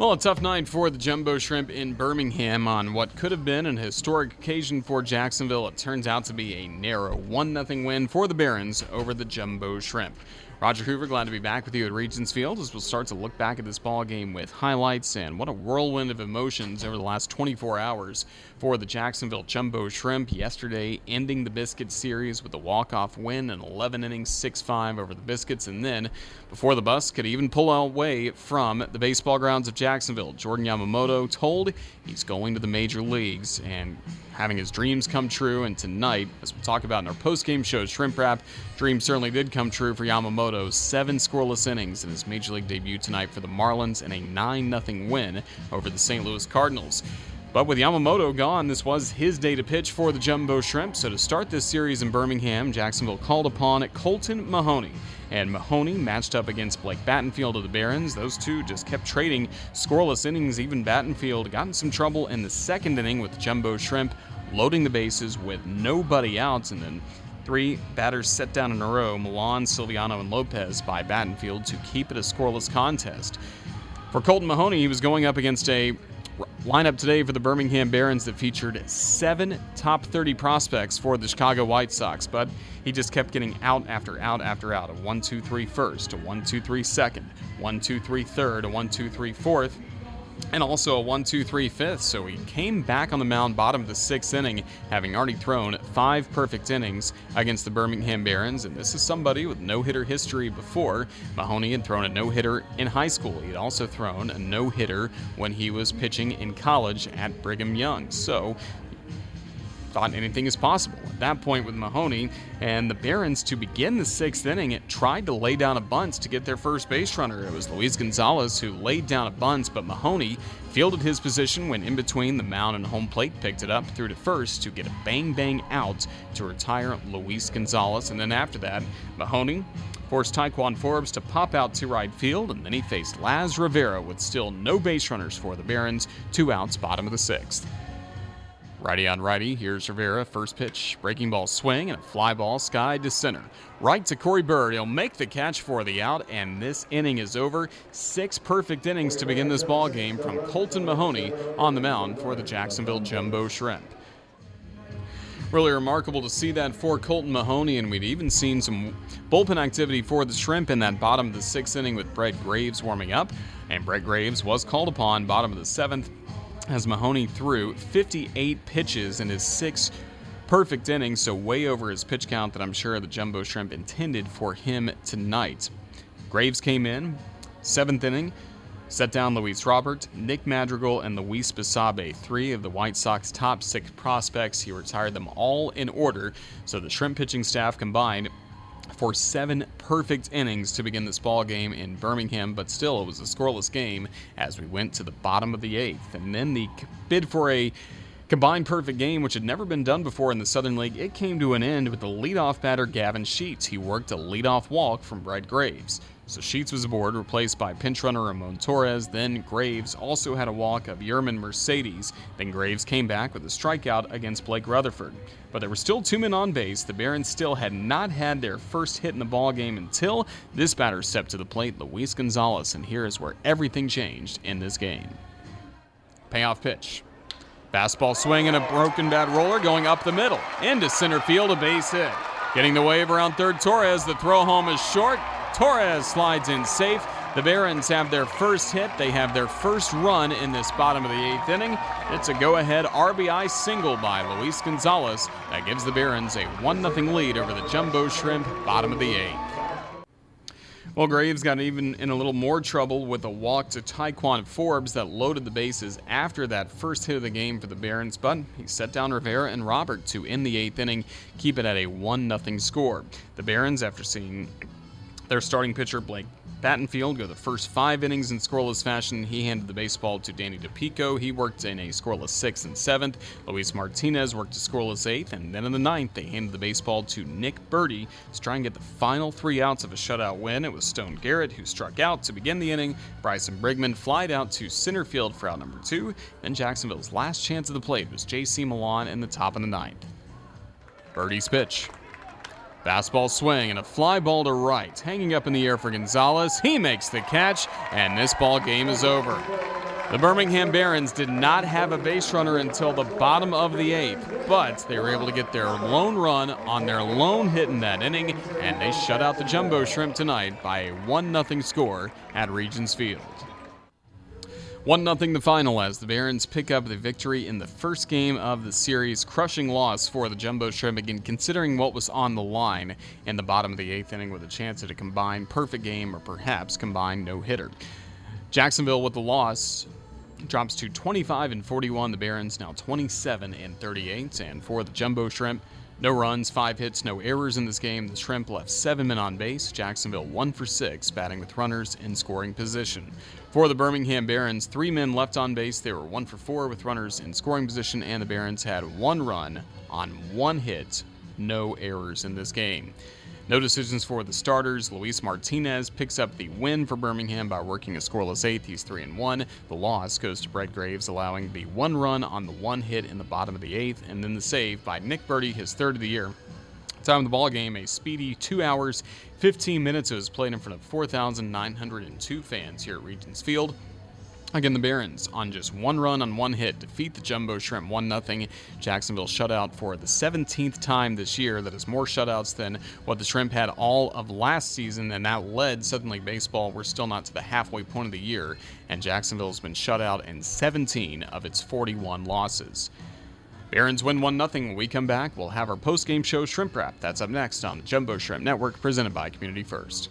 Well, a tough night for the Jumbo Shrimp in Birmingham on what could have been an historic occasion for Jacksonville. It turns out to be a narrow 1 0 win for the Barons over the Jumbo Shrimp. Roger Hoover, glad to be back with you at Regions Field as we'll start to look back at this ball game with highlights and what a whirlwind of emotions over the last 24 hours for the Jacksonville Jumbo Shrimp. Yesterday, ending the Biscuits series with a walk-off win in 11 innings, 6-5 over the Biscuits, and then before the bus could even pull away from the baseball grounds of Jacksonville, Jordan Yamamoto told he's going to the major leagues and having his dreams come true. And tonight, as we'll talk about in our post-game show, Shrimp Wrap, dreams certainly did come true for Yamamoto. Seven scoreless innings in his major league debut tonight for the Marlins in a 9-0 win over the St. Louis Cardinals. But with Yamamoto gone, this was his day to pitch for the Jumbo Shrimp. So to start this series in Birmingham, Jacksonville called upon Colton Mahoney. And Mahoney matched up against Blake Battenfield of the Barons. Those two just kept trading scoreless innings. Even Battenfield got in some trouble in the second inning with Jumbo Shrimp loading the bases with nobody out. And then three batters set down in a row Milan, Silviano, and Lopez by Battenfield to keep it a scoreless contest. For Colton Mahoney, he was going up against a lineup today for the Birmingham Barons that featured seven top 30 prospects for the Chicago White Sox, but he just kept getting out after out after out. A 1 2 3 first, a 1 2 3 second, 1 2 3 third, a 1 2 3 fourth and also a 1 2 3 fifth. So he came back on the mound bottom of the sixth inning, having already thrown five perfect innings against the Birmingham Barons. And this is somebody with no hitter history before. Mahoney had thrown a no hitter in high school. He had also thrown a no hitter when he was pitching in college at Brigham Young. So thought anything is possible. At that point with Mahoney and the Barons to begin the sixth inning, it tried to lay down a bunt to get their first base runner. It was Luis Gonzalez who laid down a bunt, but Mahoney fielded his position when in between the mound and home plate, picked it up, threw to first to get a bang bang out to retire Luis Gonzalez. And then after that, Mahoney forced Ti'Quan Forbes to pop out to right field, and then he faced Laz Rivera with still no base runners for the Barons, two outs, bottom of the sixth. Righty on righty, here's Rivera. First pitch, breaking ball swing, and a fly ball skied to center. Right to Corey Bird. He'll make the catch for the out, and this inning is over. Six perfect innings to begin this ball game from Colton Mahoney on the mound for the Jacksonville Jumbo Shrimp. Really remarkable to see that for Colton Mahoney, and we'd even seen some bullpen activity for the Shrimp in that bottom of the sixth inning with Brett Graves warming up. And Brett Graves was called upon bottom of the seventh as Mahoney threw 58 pitches in his six perfect innings, so way over his pitch count that I'm sure the Jumbo Shrimp intended for him tonight. Graves came in, seventh inning, set down Luis Robert, Nick Madrigal, and Luis Basabe, three of the White Sox top six prospects. He retired them all in order, so the Shrimp pitching staff combined for seven perfect innings to begin this ball game in Birmingham, but still it was a scoreless game as we went to the bottom of the eighth. And then the bid for a combined perfect game, which had never been done before in the Southern League, it came to an end with the leadoff batter Gavin Sheets. He worked a leadoff walk from Brett Graves. So Sheets was aboard, replaced by pinch runner Ramon Torres. Then Graves also had a walk of Yerman Mercedes. Then Graves came back with a strikeout against Blake Rutherford. But there were still two men on base. The Barons still had not had their first hit in the ballgame until this batter stepped to the plate, Luis Gonzalez. And here is where everything changed in this game. Payoff pitch. Fastball swing and a broken bat roller going up the middle. Into center field, a base hit. Getting the wave around third Torres. The throw home is short. Torres slides in safe. The Barons have their first hit. They have their first run in this bottom of the eighth inning. It's a go ahead RBI single by Luis Gonzalez that gives the Barons a 1 0 lead over the Jumbo Shrimp, bottom of the eighth. Well, Graves got even in a little more trouble with a walk to Ti'Quan Forbes that loaded the bases after that first hit of the game for the Barons, but he set down Rivera and Robert to end the eighth inning, keep it at a 1 0 score. The Barons, after seeing their starting pitcher, Blake Battenfield, go the first five innings in scoreless fashion. He handed the baseball to Danny DePico. He worked in a scoreless sixth and seventh. Luis Martinez worked a scoreless eighth. And then in the ninth, they handed the baseball to Nick Burdi to try and get the final three outs of a shutout win. It was Stone Garrett who struck out to begin the inning. Bryson Brigman flied out to center field for out number two. Then Jacksonville's last chance at the plate was J.C. Milan in the top of the ninth. Burdi's pitch. Fastball swing and a fly ball to right. Hanging up in the air for Gonzalez. He makes the catch, and this ball game is over. The Birmingham Barons did not have a base runner until the bottom of the eighth, but they were able to get their lone run on their lone hit in that inning, and they shut out the Jumbo Shrimp tonight by a 1 0 score at Regions Field. 1 0 the final as the Barons pick up the victory in the first game of the series, crushing loss for the Jumbo Shrimp again, considering what was on the line in the bottom of the eighth inning with a chance at a combined perfect game or perhaps combined no hitter. Jacksonville with the loss drops to 25 and 41. The Barons now 27 and 38. And for the Jumbo Shrimp, no runs, five hits, no errors in this game. The Shrimp left seven men on base. Jacksonville one for six, batting with runners in scoring position. For the Birmingham Barons, three men left on base. They were one for four with runners in scoring position, and the Barons had one run on one hit, no errors in this game. No decisions for the starters. Luis Martinez picks up the win for Birmingham by working a scoreless eighth. He's 3 and 1. The loss goes to Brett Graves, allowing the one run on the one hit in the bottom of the eighth, and then the save by Nick Burdi, his third of the year. Time of the ball game, a speedy two hours, 15 minutes. It was played in front of 4,902 fans here at Regions Field. Again, the Barons on just one run on one hit defeat the Jumbo Shrimp 1 0. Jacksonville shutout for the 17th time this year. That is more shutouts than what the Shrimp had all of last season, and that led Southern League Baseball. We're still not to the halfway point of the year, and Jacksonville has been shut out in 17 of its 41 losses. Barons win 1 0. When we come back, we'll have our post game show Shrimp Wrap. That's up next on the Jumbo Shrimp Network, presented by Community First.